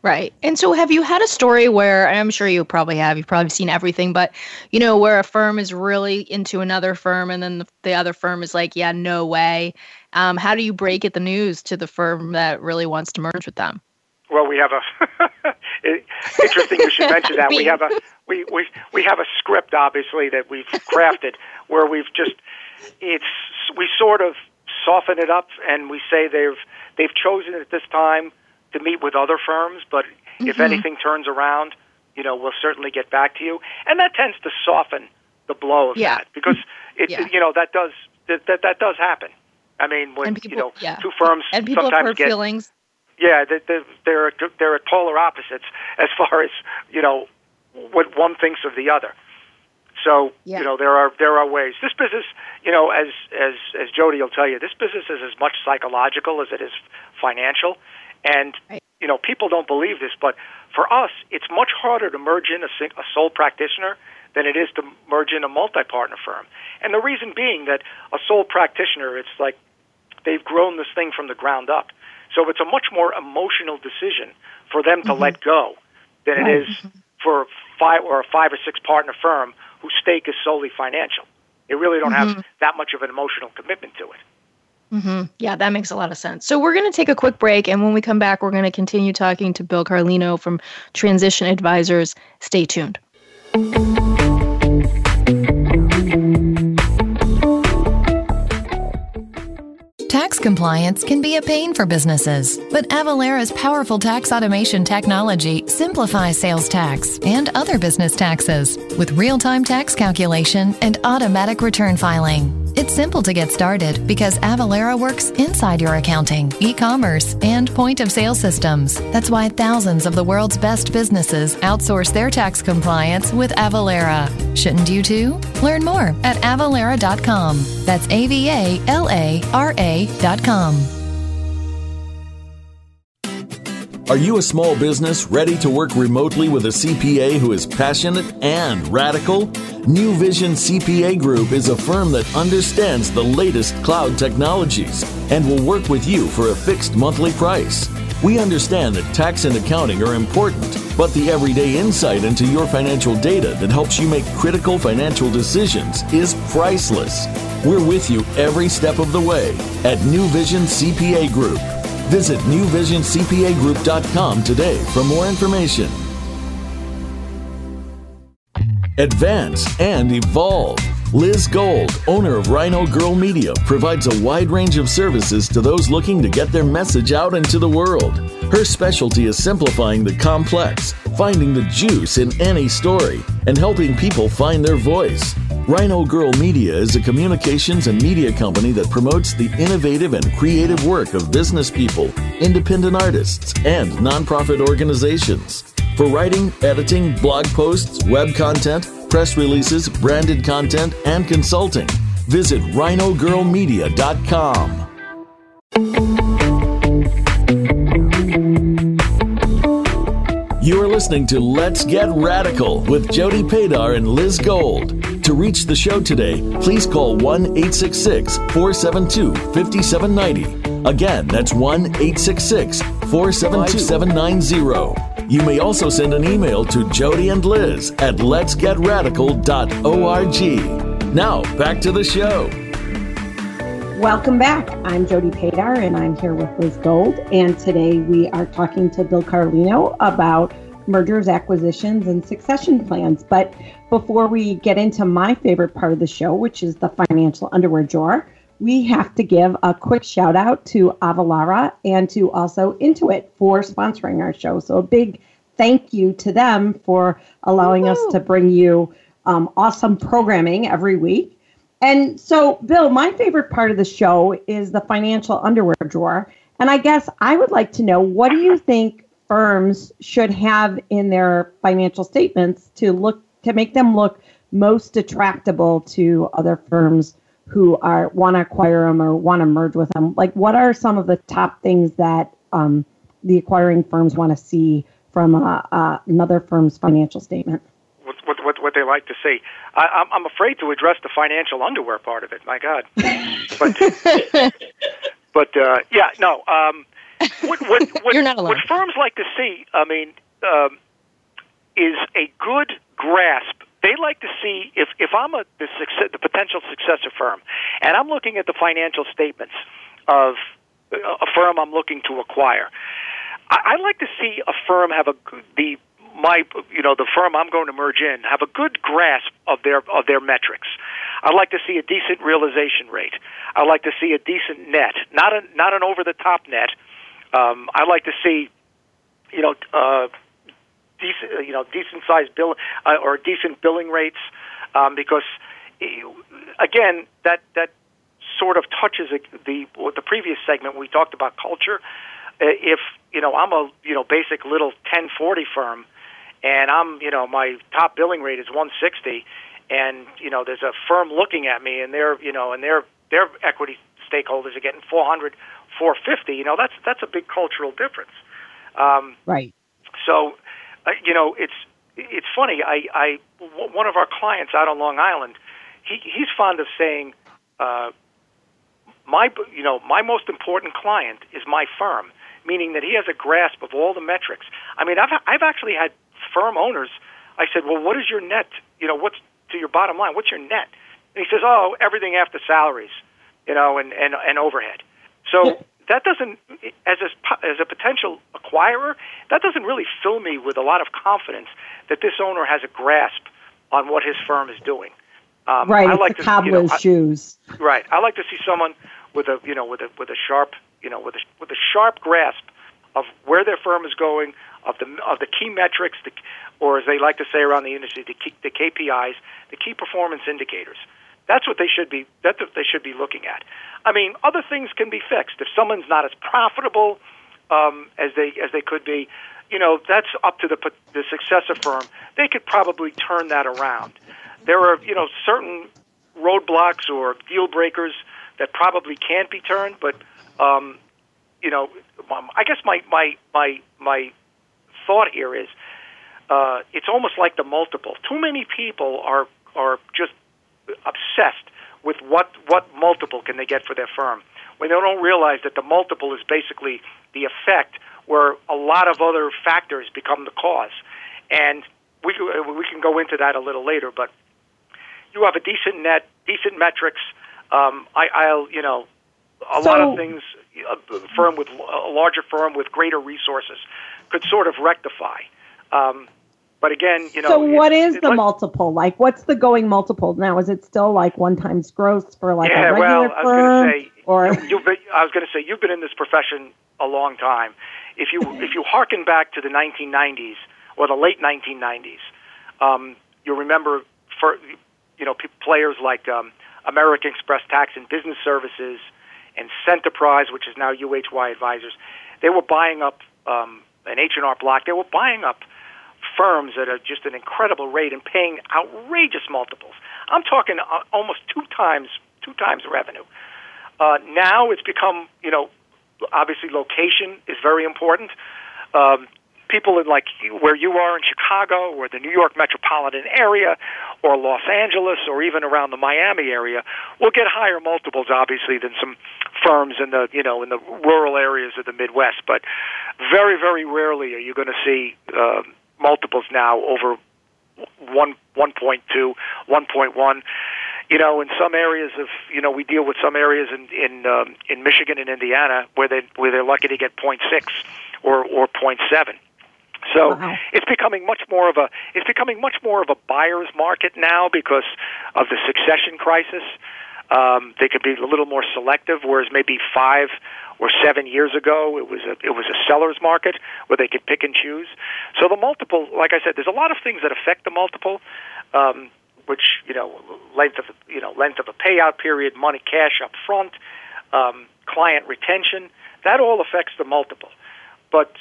Right. And so have you had a story where and I'm sure you probably have, you've probably seen everything, but you know, where a firm is really into another firm and then the, the other firm is like, yeah, no way. Um, how do you break it the news to the firm that really wants to merge with them? Well, we have a interesting. You should mention that we have a we, we we have a script, obviously, that we've crafted where we've just it's we sort of soften it up and we say they've they've chosen at this time to meet with other firms, but if mm-hmm. anything turns around, you know, we'll certainly get back to you, and that tends to soften the blow of Yeah. that because it Yeah. you know that does that that, that does happen. I mean, when people- you know yeah. two firms And people have sometimes hurt get feelings. yeah, they- they- they're they're at polar opposites as far as you know what one thinks of the other. So Yeah. you know there are there are ways. This business, you know, as as as Jody will tell you, this business is as much psychological as it is financial, and Right. you know people don't believe this, but for us, it's much harder to merge in a, sing- a sole practitioner than it is to merge in a multi-partner firm. And the reason being that a sole practitioner, it's like they've grown this thing from the ground up. So it's a much more emotional decision for them to mm-hmm. let go than it is mm-hmm. for five or a five or six partner firm whose stake is solely financial. They really don't have that much of an emotional commitment to it. Mm-hmm. Yeah, that makes a lot of sense. So we're going to take a quick break, and when we come back, we're going to continue talking to Bill Carlino from Transition Advisors. Stay tuned. Tax compliance can be a pain for businesses, but Avalara's powerful tax automation technology simplifies sales tax and other business taxes with real time tax calculation and automatic return filing. It's simple to get started because Avalara works inside your accounting, e commerce, and point of sale systems. That's why thousands of the world's best businesses outsource their tax compliance with Avalara. Shouldn't you too? Learn more at avalara.com. That's A V A L A R A.com. Are you a small business ready to work remotely with a CPA who is passionate and radical? New Vision CPA Group is a firm that understands the latest cloud technologies and will work with you for a fixed monthly price. We understand that tax and accounting are important, but the everyday insight into your financial data that helps you make critical financial decisions is priceless. We're with you every step of the way at New Vision CPA Group. Visit newvisioncpagroup.com today for more information. Advance and evolve. Liz Gold, owner of Rhino Girl Media, provides a wide range of services to those looking to get their message out into the world. Her specialty is simplifying the complex, finding the juice in any story, and helping people find their voice. Rhino Girl Media is a communications and media company that promotes the innovative and creative work of business people, independent artists, and nonprofit organizations. For writing, editing, blog posts, web content, press releases, branded content, and consulting, visit rhinogirlmedia.com. You are listening to Let's Get Radical with Jody Padar and Liz Gold. To reach the show today, please call 1 866 472 5790. Again, that's 1 866 472 5790. You may also send an email to Jody and Liz at letsgetradical.org. Now, back to the show. Welcome back. I'm Jody Padar and I'm here with Liz Gold. And today we are talking to Bill Carlino about mergers, acquisitions, and succession plans. But before we get into my favorite part of the show, which is the financial underwear drawer, we have to give a quick shout out to Avalara and to also Intuit for sponsoring our show. So a big thank you to them for allowing Woo-hoo. us to bring you um, awesome programming every week. And so, Bill, my favorite part of the show is the financial underwear drawer. And I guess I would like to know what do you think firms should have in their financial statements to look to make them look most attractable to other firms who are want to acquire them or want to merge with them? Like, what are some of the top things that um, the acquiring firms want to see from uh, uh, another firm's financial statement? what, what, what they like to see. I, I'm afraid to address the financial underwear part of it. My God, but but uh, yeah, no. Um, what what what, You're not alone. what firms like to see, I mean, um, is a good grasp. They like to see if if I'm a the, success, the potential successor firm, and I'm looking at the financial statements of a firm I'm looking to acquire. I, I like to see a firm have a the my you know the firm I'm going to merge in have a good grasp of their of their metrics. I'd like to see a decent realization rate. I'd like to see a decent net, not a not an over the top net. Um, I'd like to see, you know, uh, decent you know decent sized bill uh, or decent billing rates um, because again that that sort of touches the the previous segment we talked about culture. If you know I'm a you know basic little 1040 firm and I'm, you know, my top billing rate is 160, and you know, there's a firm looking at me, and they're, you know, and their their equity stakeholders are getting 400, 450. You know, that's that's a big cultural difference. Um, right. So, uh, you know, it's it's funny. I, I one of our clients out on Long Island, he he's fond of saying, uh, my you know my most important client is my firm, meaning that he has a grasp of all the metrics. I mean, I've I've actually had firm owners, I said, well, what is your net? You know, what's to your bottom line? What's your net? And he says, oh, everything after salaries. you know, and and, and overhead. So that doesn't, as a as a potential acquirer, that doesn't really fill me with a lot of confidence that this owner has a grasp on what his firm is doing. Um, right, I like the cobbler's you know, shoes. Right, I like to see someone with a you know with a with a sharp you know with a with a sharp grasp of where their firm is going, of the of the key metrics, the, or as they like to say around the industry, the, key, the KPIs, the key performance indicators. That's what they should be. That's what they should be looking at. I mean, other things can be fixed. If someone's not as profitable um, as they as they could be, you know, that's up to the the successor firm. They could probably turn that around. There are you know certain roadblocks or deal breakers that probably can't be turned, but um, you know, um, I guess my my my my thought here is uh, it's almost like the multiple. Too many people are are just obsessed with what what multiple can they get for their firm when they don't realize that the multiple is basically the effect where a lot of other factors become the cause. And we we can go into that a little later, but you have a decent net, decent metrics. Um, I, I'll you know a so, lot of things. A firm with a larger firm with greater resources could sort of rectify. Um, but again, you know. So what is the like, multiple? Like, what's the going multiple now? Is it still like one times gross for like yeah, a regular well, I firm? Say, or you, I was going to say you've been in this profession a long time. If you if you harken back to the 1990s or the late 1990s, um, you remember for you know players like um, American Express Tax and Business Services and Centerprise, which is now UHY Advisors. They were buying up um, an H and R Block. They were buying up firms at a, just an incredible rate and paying outrageous multiples. I'm talking uh, almost two times two times revenue. Uh, now it's become, you know, obviously location is very important. Um, people in like where you are in Chicago or the New York metropolitan area or Los Angeles or even around the Miami area will get higher multiples obviously than some firms in the you know in the rural areas of the Midwest but very very rarely are you going to see uh, multiples now over one one point two, one point one. You know, in some areas of you know we deal with some areas in in um, in Michigan and Indiana where they where they're lucky to get point six or or point seven. So wow. it's becoming much more of a it's becoming much more of a buyer's market now because of the succession crisis. Um, they could be a little more selective, whereas maybe five or seven years ago it was a it was a seller's market where they could pick and choose. So the multiple, like I said, there's a lot of things that affect the multiple, um, which you know length of you know length of a payout period, money cash up front, um, client retention, that all affects the multiple. But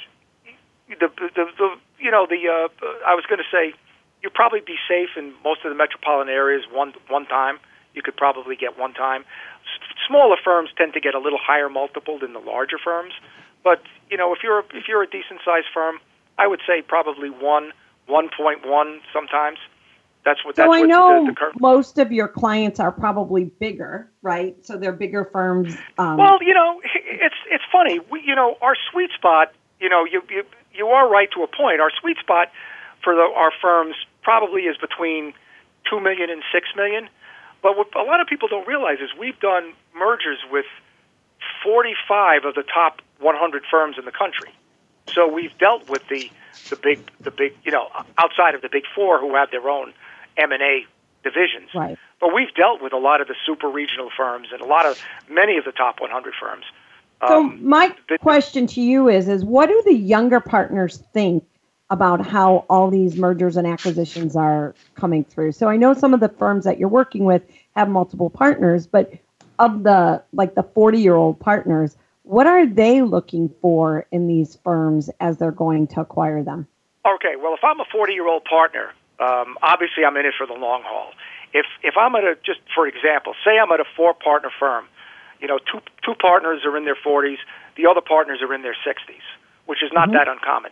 the the, the you know the uh, I was going to say you'd probably be safe in most of the metropolitan areas one one time you could probably get one time. S- smaller firms tend to get a little higher multiple than the larger firms, but you know if you're if you're a decent sized firm, I would say probably one, one point one sometimes. That's what. So that's I what know the, the current... most of your clients are probably bigger, right? So they're bigger firms. Um... Well, you know, it's it's funny. We, you know, our sweet spot. You know, you you you are right to a point. Our sweet spot for the, our firms probably is between two million and six million. But what a lot of people don't realize is we've done mergers with 45 of the top 100 firms in the country. So we've dealt with the the big the big you know outside of the big four who have their own M and A divisions. Right. But we've dealt with a lot of the super regional firms and a lot of many of the top 100 firms. So um, my question to you is: is what do the younger partners think about how all these mergers and acquisitions are coming through. So I know some of the firms that you're working with have multiple partners, but of the like the 40 year old partners, what are they looking for in these firms as they're going to acquire them? Okay, well, if I'm a 40 year old partner, um, obviously I'm in it for the long haul. If if I'm at a just for example, say I'm at a four partner firm, you know, two two partners are in their 40s, the other partners are in their 60s which is not mm-hmm. that uncommon.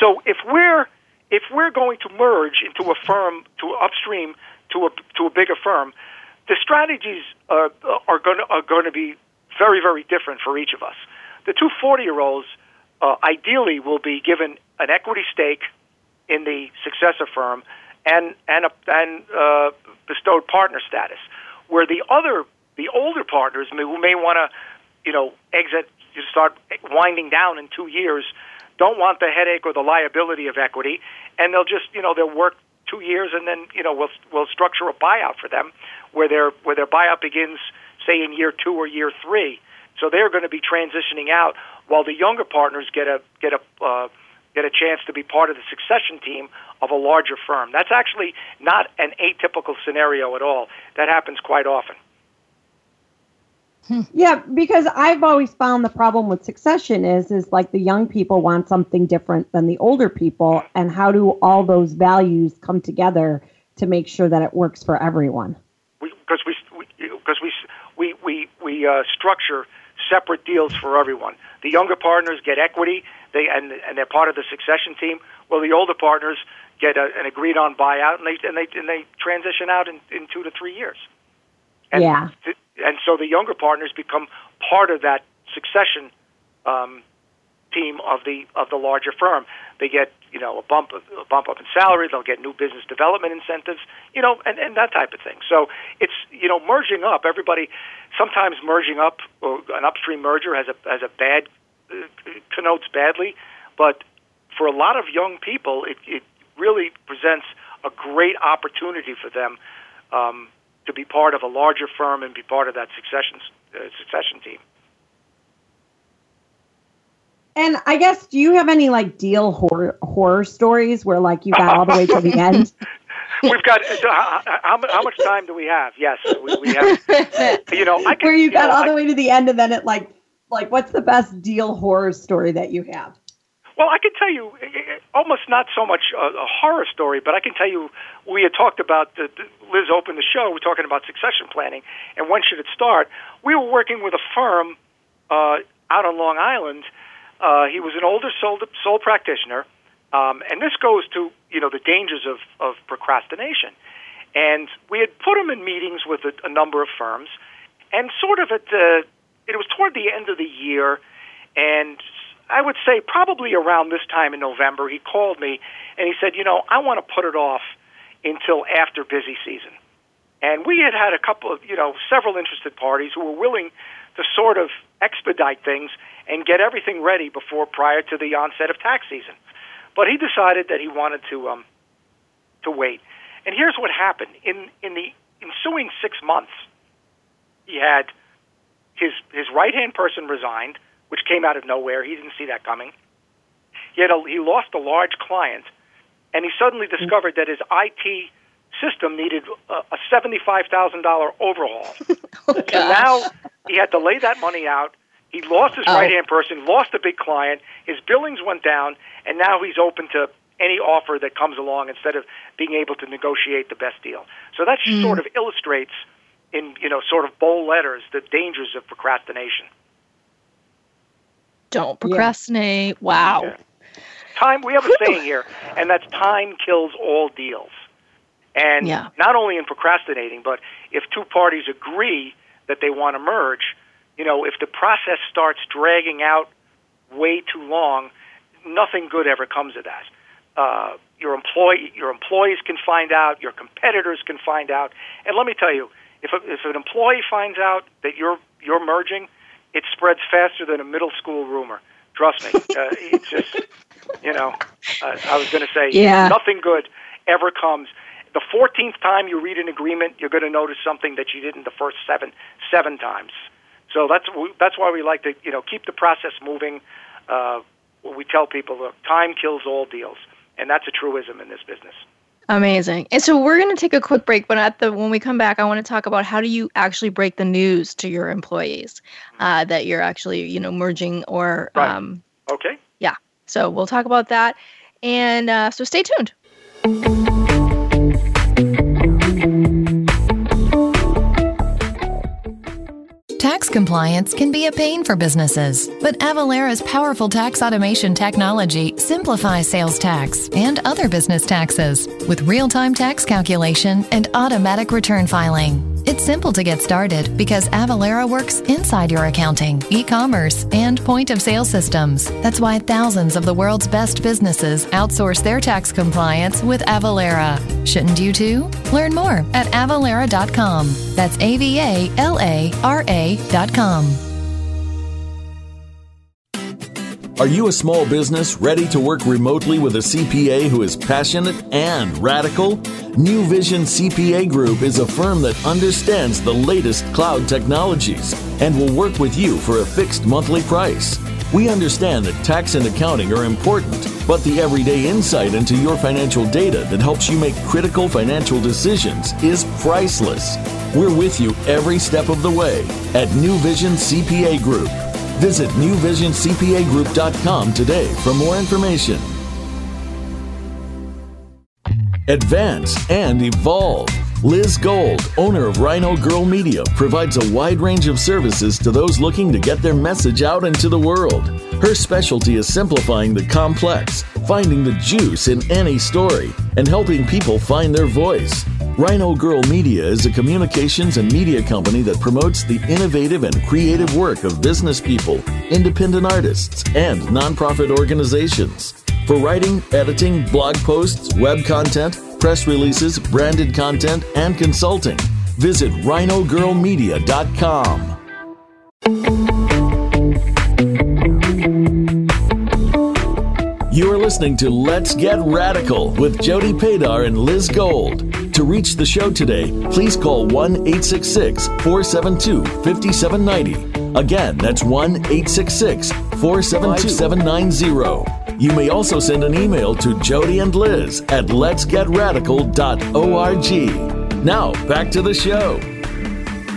So if we're if we're going to merge into a firm to upstream to a to a bigger firm, the strategies uh, are going are going to be very very different for each of us. The two 40 year olds uh, ideally will be given an equity stake in the successor firm and and a, and uh, bestowed partner status, where the other The older partners may, who may want to, you know, exit, to start winding down in two years, don't want the headache or the liability of equity, and they'll just, you know, they'll work two years, and then, you know, we'll we'll structure a buyout for them, where their where their buyout begins, say, in year two or year three. So they're going to be transitioning out, while the younger partners get a get a uh, get a chance to be part of the succession team of a larger firm. That's actually not an atypical scenario at all. That happens quite often. Yeah, because I've always found the problem with succession is is like the young people want something different than the older people and how do all those values come together to make sure that it works for everyone? Because we because we we we we uh, structure separate deals for everyone. The younger partners get equity, they and and they're part of the succession team. Well, the older partners get a, an agreed on buyout, and they and they and they transition out in, in two to three years. And yeah. Th- and so the younger partners become part of that succession um, team of the of the larger firm. They get you know a bump a bump up in salary. They'll get new business development incentives. You know, and, and that type of thing. So it's you know merging up. Everybody sometimes merging up or an upstream merger has a has a bad uh, connotes badly, but for a lot of young people, it, it really presents a great opportunity for them um, to be part of a larger firm and be part of that succession uh, succession team. And I guess, do you have any like deal horror, horror stories where like you got all the way to the end? We've got so how, how, how, much time do we have? Yes, we, we have. You know, I can, where you, you got know, all the way to the end, and then it like like what's the best deal horror story that you have? Well, I can tell you almost not so much a, horror story, but I can tell you we had talked about the, Liz opened the show. We're talking about succession planning and when should it start. We were working with a firm uh, out on Long Island. Uh, he was an older sole, sole practitioner, um, and this goes to you know the dangers of, of procrastination. And we had put him in meetings with a, a number of firms, and sort of at the it was toward the end of the year, and I would say probably around this time in November, he called me and he said, you know, I want to put it off until after busy season. And we had had a couple of, you know, several interested parties who were willing to sort of expedite things and get everything ready before prior to the onset of tax season. But he decided that he wanted to um, to wait. And here's what happened in in the ensuing six months, he had his his right hand person resigned, which came out of nowhere. He didn't see that coming. He had a, he lost a large client, and he suddenly discovered that his IT system needed a, a seventy-five thousand dollar overhaul. oh, so now he had to lay that money out. He lost his Oh. right-hand person, lost a big client. His billings went down, and now he's open to any offer that comes along instead of being able to negotiate the best deal. So that hmm. sort of illustrates, in you know, sort of bold letters, the dangers of procrastination. Don't procrastinate. Wow. Yeah. Time. We have a saying here, and that's time kills all deals. And Yeah. not only in procrastinating, but if two parties agree that they want to merge, you know, if the process starts dragging out way too long, nothing good ever comes of that. Uh, your employee, your employees can find out, your competitors can find out, and let me tell you, if a, if an employee finds out that you're you're merging, it spreads faster than a middle school rumor. Trust me, uh, it's just you know, uh, I was going to say Yeah. nothing good ever comes. The 14th time you read an agreement, you're going to notice something that you didn't the first seven seven times. So that's that's why we like to you know keep the process moving. Uh, we tell people, look, time kills all deals, and that's a truism in this business. Amazing. And so we're going to take a quick break, but at the when we come back, I want to talk about how do you actually break the news to your employees uh, that you're actually you know merging or Right. um, Okay. yeah. So we'll talk about that, and uh, so stay tuned. Tax compliance can be a pain for businesses, but Avalara's powerful tax automation technology simplifies sales tax and other business taxes with real time tax calculation and automatic return filing. It's simple to get started because Avalara works inside your accounting, e commerce, and point of sale systems. That's why thousands of the world's best businesses outsource their tax compliance with Avalara. Shouldn't you too? Learn more at avalara.com. That's A V A L A R A.com. Are you a small business ready to work remotely with a CPA who is passionate and radical? New Vision CPA Group is a firm that understands the latest cloud technologies and will work with you for a fixed monthly price. We understand that tax and accounting are important, but the everyday insight into your financial data that helps you make critical financial decisions is priceless. We're with you every step of the way at New Vision CPA Group. Visit newvisioncpagroup.com today for more information. Advance and evolve. Liz Gold, owner of Rhino Girl Media, provides a wide range of services to those looking to get their message out into the world. Her specialty is simplifying the complex, finding the juice in any story, and helping people find their voice. Rhino Girl Media is a communications and media company that promotes the innovative and creative work of business people, independent artists, and nonprofit organizations. For writing, editing, blog posts, web content, press releases, branded content, and consulting, visit rhinogirlmedia.com. listening to Let's Get Radical with Jody Padar and Liz Gold. To reach the show today, please call 1 866 472 5790. Again, that's 1 866 472 5790. You may also send an email to Jody and Liz at letsgetradical.org. Now, back to the show.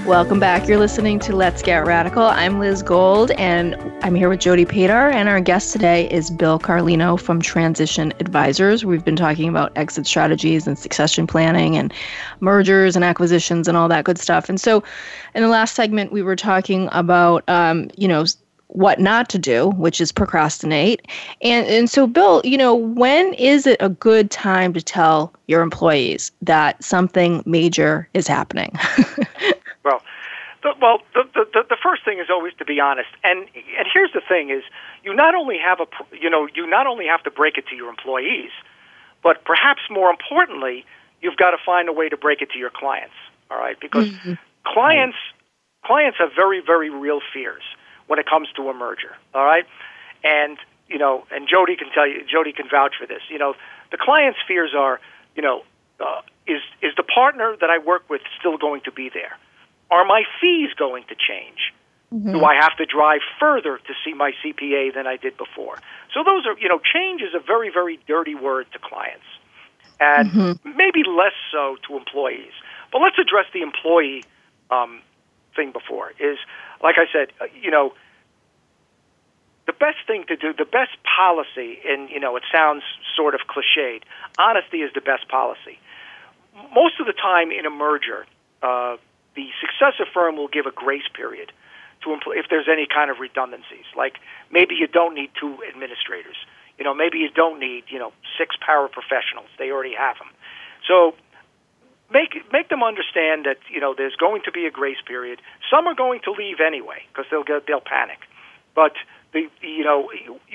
Welcome back. You're listening to Let's Get Radical. I'm Liz Gold, and I'm here with Jody Padar, and our guest today is Bill Carlino from Transition Advisors. We've been talking about exit strategies and succession planning and mergers and acquisitions and all that good stuff. And so, in the last segment, we were talking about, um, you know, what not to do, which is procrastinate. And and so Bill, you know, when is it a good time to tell your employees that something major is happening? Well, the, well, the, the the first thing is always to be honest, and and here's the thing: is you not only have a you know you not only have to break it to your employees, but perhaps more importantly, you've got to find a way to break it to your clients. All right, because mm-hmm. clients clients have very very real fears when it comes to a merger. All right, and you know, and Jody can tell you, Jody can vouch for this. You know, the client's fears are, you know, uh, is is the partner that I work with still going to be there? Are my fees going to change? Mm-hmm. Do I have to drive further to see my CPA than I did before? So those are, you know, change is a very, very dirty word to clients, and mm-hmm. maybe less so to employees. But let's address the employee um, thing before. Is like I said, uh, you know, the best thing to do, the best policy, and you know, it sounds sort of cliched. Honesty is the best policy. Most of the time in a merger, uh, the successor firm will give a grace period to empl- if there's any kind of redundancies. Like maybe you don't need two administrators. You know, maybe you don't need you know six paraprofessionals. They already have them. So make make them understand that you know there's going to be a grace period. Some are going to leave anyway because they'll get they'll panic. But the you know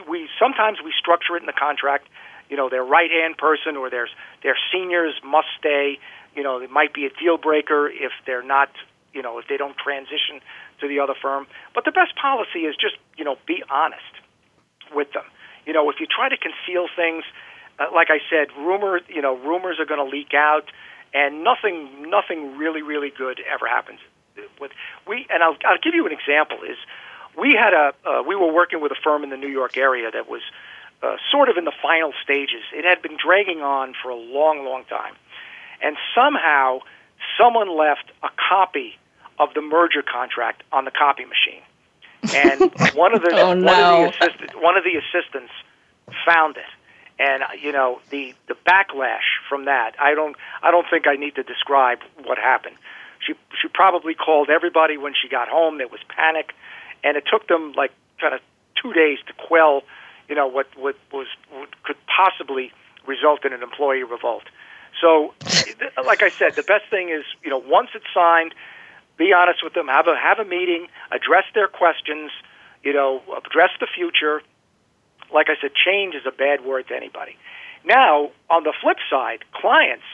we sometimes we structure it in the contract. You know, their right hand person or their their seniors must stay you know, it might be a deal breaker if they're not, you know, if they don't transition to the other firm. But the best policy is just, you know, be honest with them. You know, if you try to conceal things, uh, like I said, rumor, you know, rumors are going to leak out, and nothing, nothing really, really good ever happens. With we, and I'll, I'll give you an example. Is we had a, uh, we were working with a firm in the New York area that was uh, sort of in the final stages. It had been dragging on for a long, long time and somehow someone left a copy of the merger contract on the copy machine. And one of the oh, no. one of the assistant, one of the assistants found it. And uh, you know the the backlash from that. I don't I don't think I need to describe what happened. She she probably called everybody when she got home. There was panic, and it took them like kind of two days to quell, you know, what what was what could possibly result in an employee revolt. So, like I said, the best thing is you know once it's signed, be honest with them, have a have a meeting, address their questions, you know, address the future. Like I said, change is a bad word to anybody. Now, on the flip side, clients,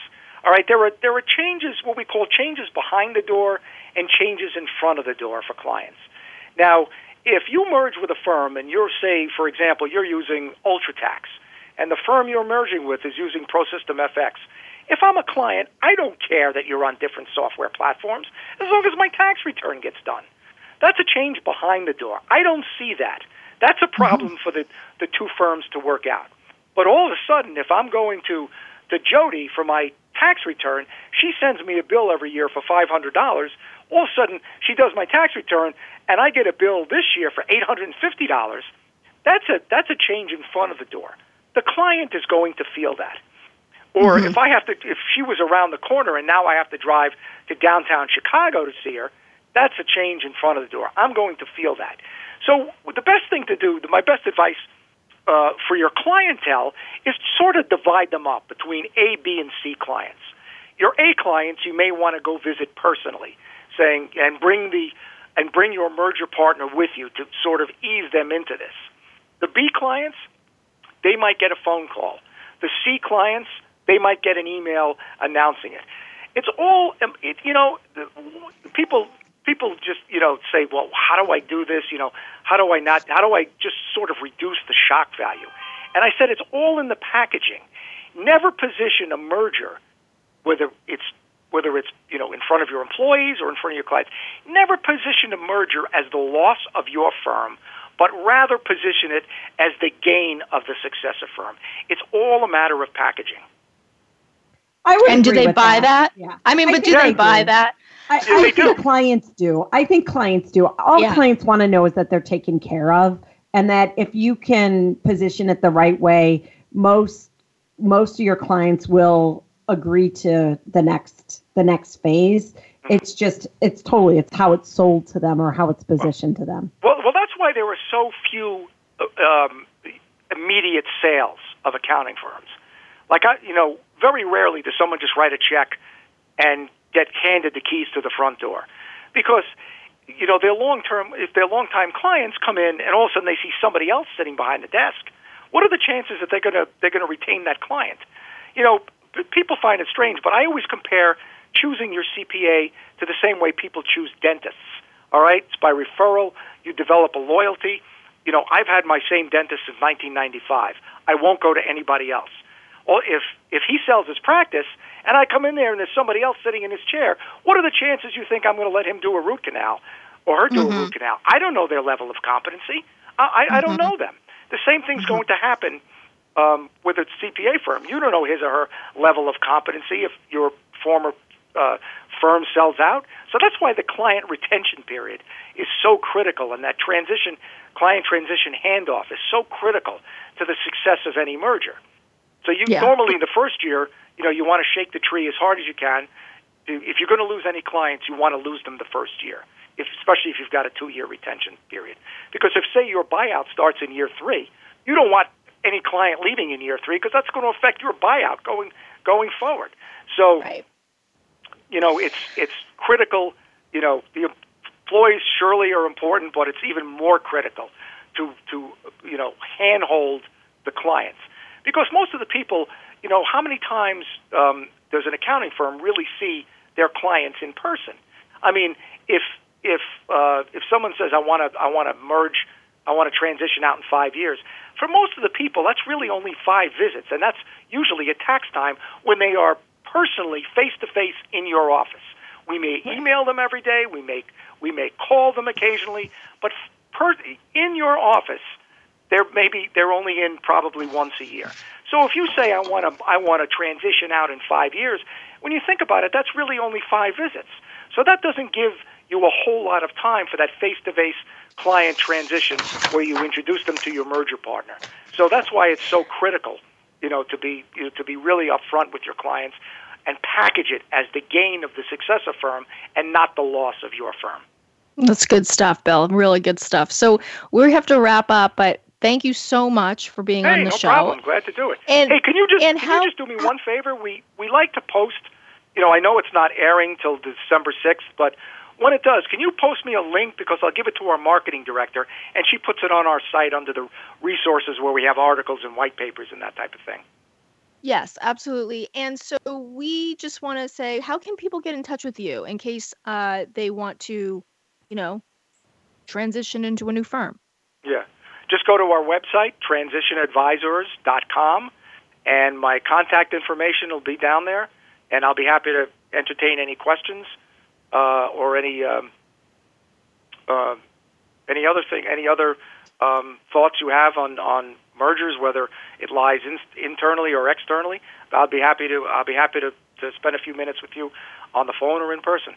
all right, there are there are changes, what we call changes behind the door and changes in front of the door for clients. Now, if you merge with a firm and you're say, for example, you're using UltraTax, and the firm you're merging with is using ProSystem FX, if I'm a client, I don't care that you're on different software platforms as long as my tax return gets done. That's a change behind the door. I don't see that. That's a problem mm-hmm. for the, the two firms to work out. But all of a sudden, if I'm going to, to Jody for my tax return, she sends me a bill every year for $500. All of a sudden, she does my tax return, and I get a bill this year for $850. That's a, that's a change in front of the door. The client is going to feel that. Or mm-hmm. if I have to, if she was around the corner and now I have to drive to downtown Chicago to see her, that's a change in front of the door. I'm going to feel that. So the best thing to do, my best advice uh, for your clientele is sort of divide them up between A, B, and C clients. Your A clients, you may want to go visit personally, saying and bring the and bring your merger partner with you to sort of ease them into this. The B clients, they might get a phone call. The C clients, they might get an email announcing it. It's all, um, it, you know, people people just you know say, well, how do I do this? You know, how do I not? How do I just sort of reduce the shock value? And I said it's all in the packaging. Never position a merger, whether it's whether it's you know in front of your employees or in front of your clients. Never position a merger as the loss of your firm, but rather position it as the gain of the successor firm. It's all a matter of packaging. I would and do they buy that? that? Yeah. I mean, but I do they buy do. that? I, I think do. clients do. I think clients do. All yeah. clients want to know is that they're taken care of, and that if you can position it the right way, most most of your clients will agree to the next the next phase. Mm-hmm. It's just it's totally it's how it's sold to them or how it's positioned to them. Well, well, that's why there were so few um, immediate sales of accounting firms. Like I, you know, very rarely does someone just write a check and get handed the keys to the front door, because you know their long term if their long time clients come in and all of a sudden they see somebody else sitting behind the desk, what are the chances that they're gonna they're gonna retain that client? You know, people find it strange, but I always compare choosing your CPA to the same way people choose dentists. All right, it's by referral. You develop a loyalty. You know, I've had my same dentist since 1995. I won't go to anybody else. Well, if if he sells his practice and I come in there and there's somebody else sitting in his chair, what are the chances you think I'm going to let him do a root canal or her do mm-hmm. a root canal? I don't know their level of competency. I, I, mm-hmm. I don't mm-hmm. know them. The same thing's mm-hmm. going to happen um, with a CPA firm. You don't know his or her level of competency if your former uh, firm sells out. So that's why the client retention period is so critical, and that transition, client transition handoff is so critical to the success of any merger. So you yeah. normally in the first year, you know, you want to shake the tree as hard as you can. If you're going to lose any clients, you want to lose them the first year, if, especially if you've got a two-year retention period. Because if say your buyout starts in year three, you don't want any client leaving in year three because that's going to affect your buyout going going forward. So, right. you know, it's it's critical. You know, the employees surely are important, but it's even more critical to to you know handhold the clients because most of the people, you know, how many times um, does an accounting firm really see their clients in person? I mean, if if uh, if someone says I want to I want to merge, I want to transition out in five years, for most of the people, that's really only five visits, and that's usually at tax time when they are personally face to face in your office. We may email them every day. We may we may call them occasionally, but per, in your office, they're maybe they're only in probably once a year. So if you say I want to I want to transition out in 5 years, when you think about it, that's really only 5 visits. So that doesn't give you a whole lot of time for that face-to-face client transition where you introduce them to your merger partner. So that's why it's so critical, you know, to be you know, to be really upfront with your clients and package it as the gain of the successor firm and not the loss of your firm. That's good stuff, Bill. Really good stuff. So we have to wrap up, but Thank you so much for being hey, on the show. no show. problem. Glad to do it. And, hey, can you just can how, you just do me one favor? We we like to post. You know, I know it's not airing till December sixth, but when it does, can you post me a link because I'll give it to our marketing director, and she puts it on our site under the resources where we have articles and white papers and that type of thing. Yes, absolutely. And so we just want to say, how can people get in touch with you in case uh, they want to, you know, transition into a new firm? Yeah. Just go to our website, transitionadvisors.com, and my contact information will be down there, and I'll be happy to entertain any questions uh, or any um, uh, any other thing, any other um, thoughts you have on, on mergers, whether it lies in, internally or externally. I'll be happy to I'll be happy to, to spend a few minutes with you on the phone or in person.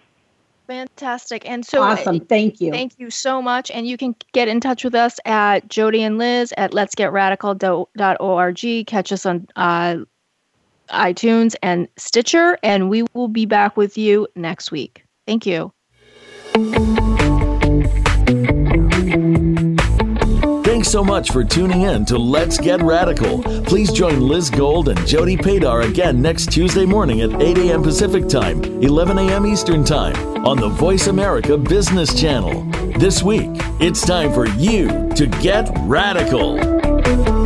Fantastic. And so awesome. Thank you. Thank you so much. And you can get in touch with us at Jody and Liz at letsgetradical.org. Catch us on uh, iTunes and Stitcher. And we will be back with you next week. Thank you. Thanks so much for tuning in to Let's Get Radical. Please join Liz Gold and Jody Padar again next Tuesday morning at 8 a.m. Pacific Time, 11 a.m. Eastern Time on the Voice America Business Channel. This week, it's time for you to get radical.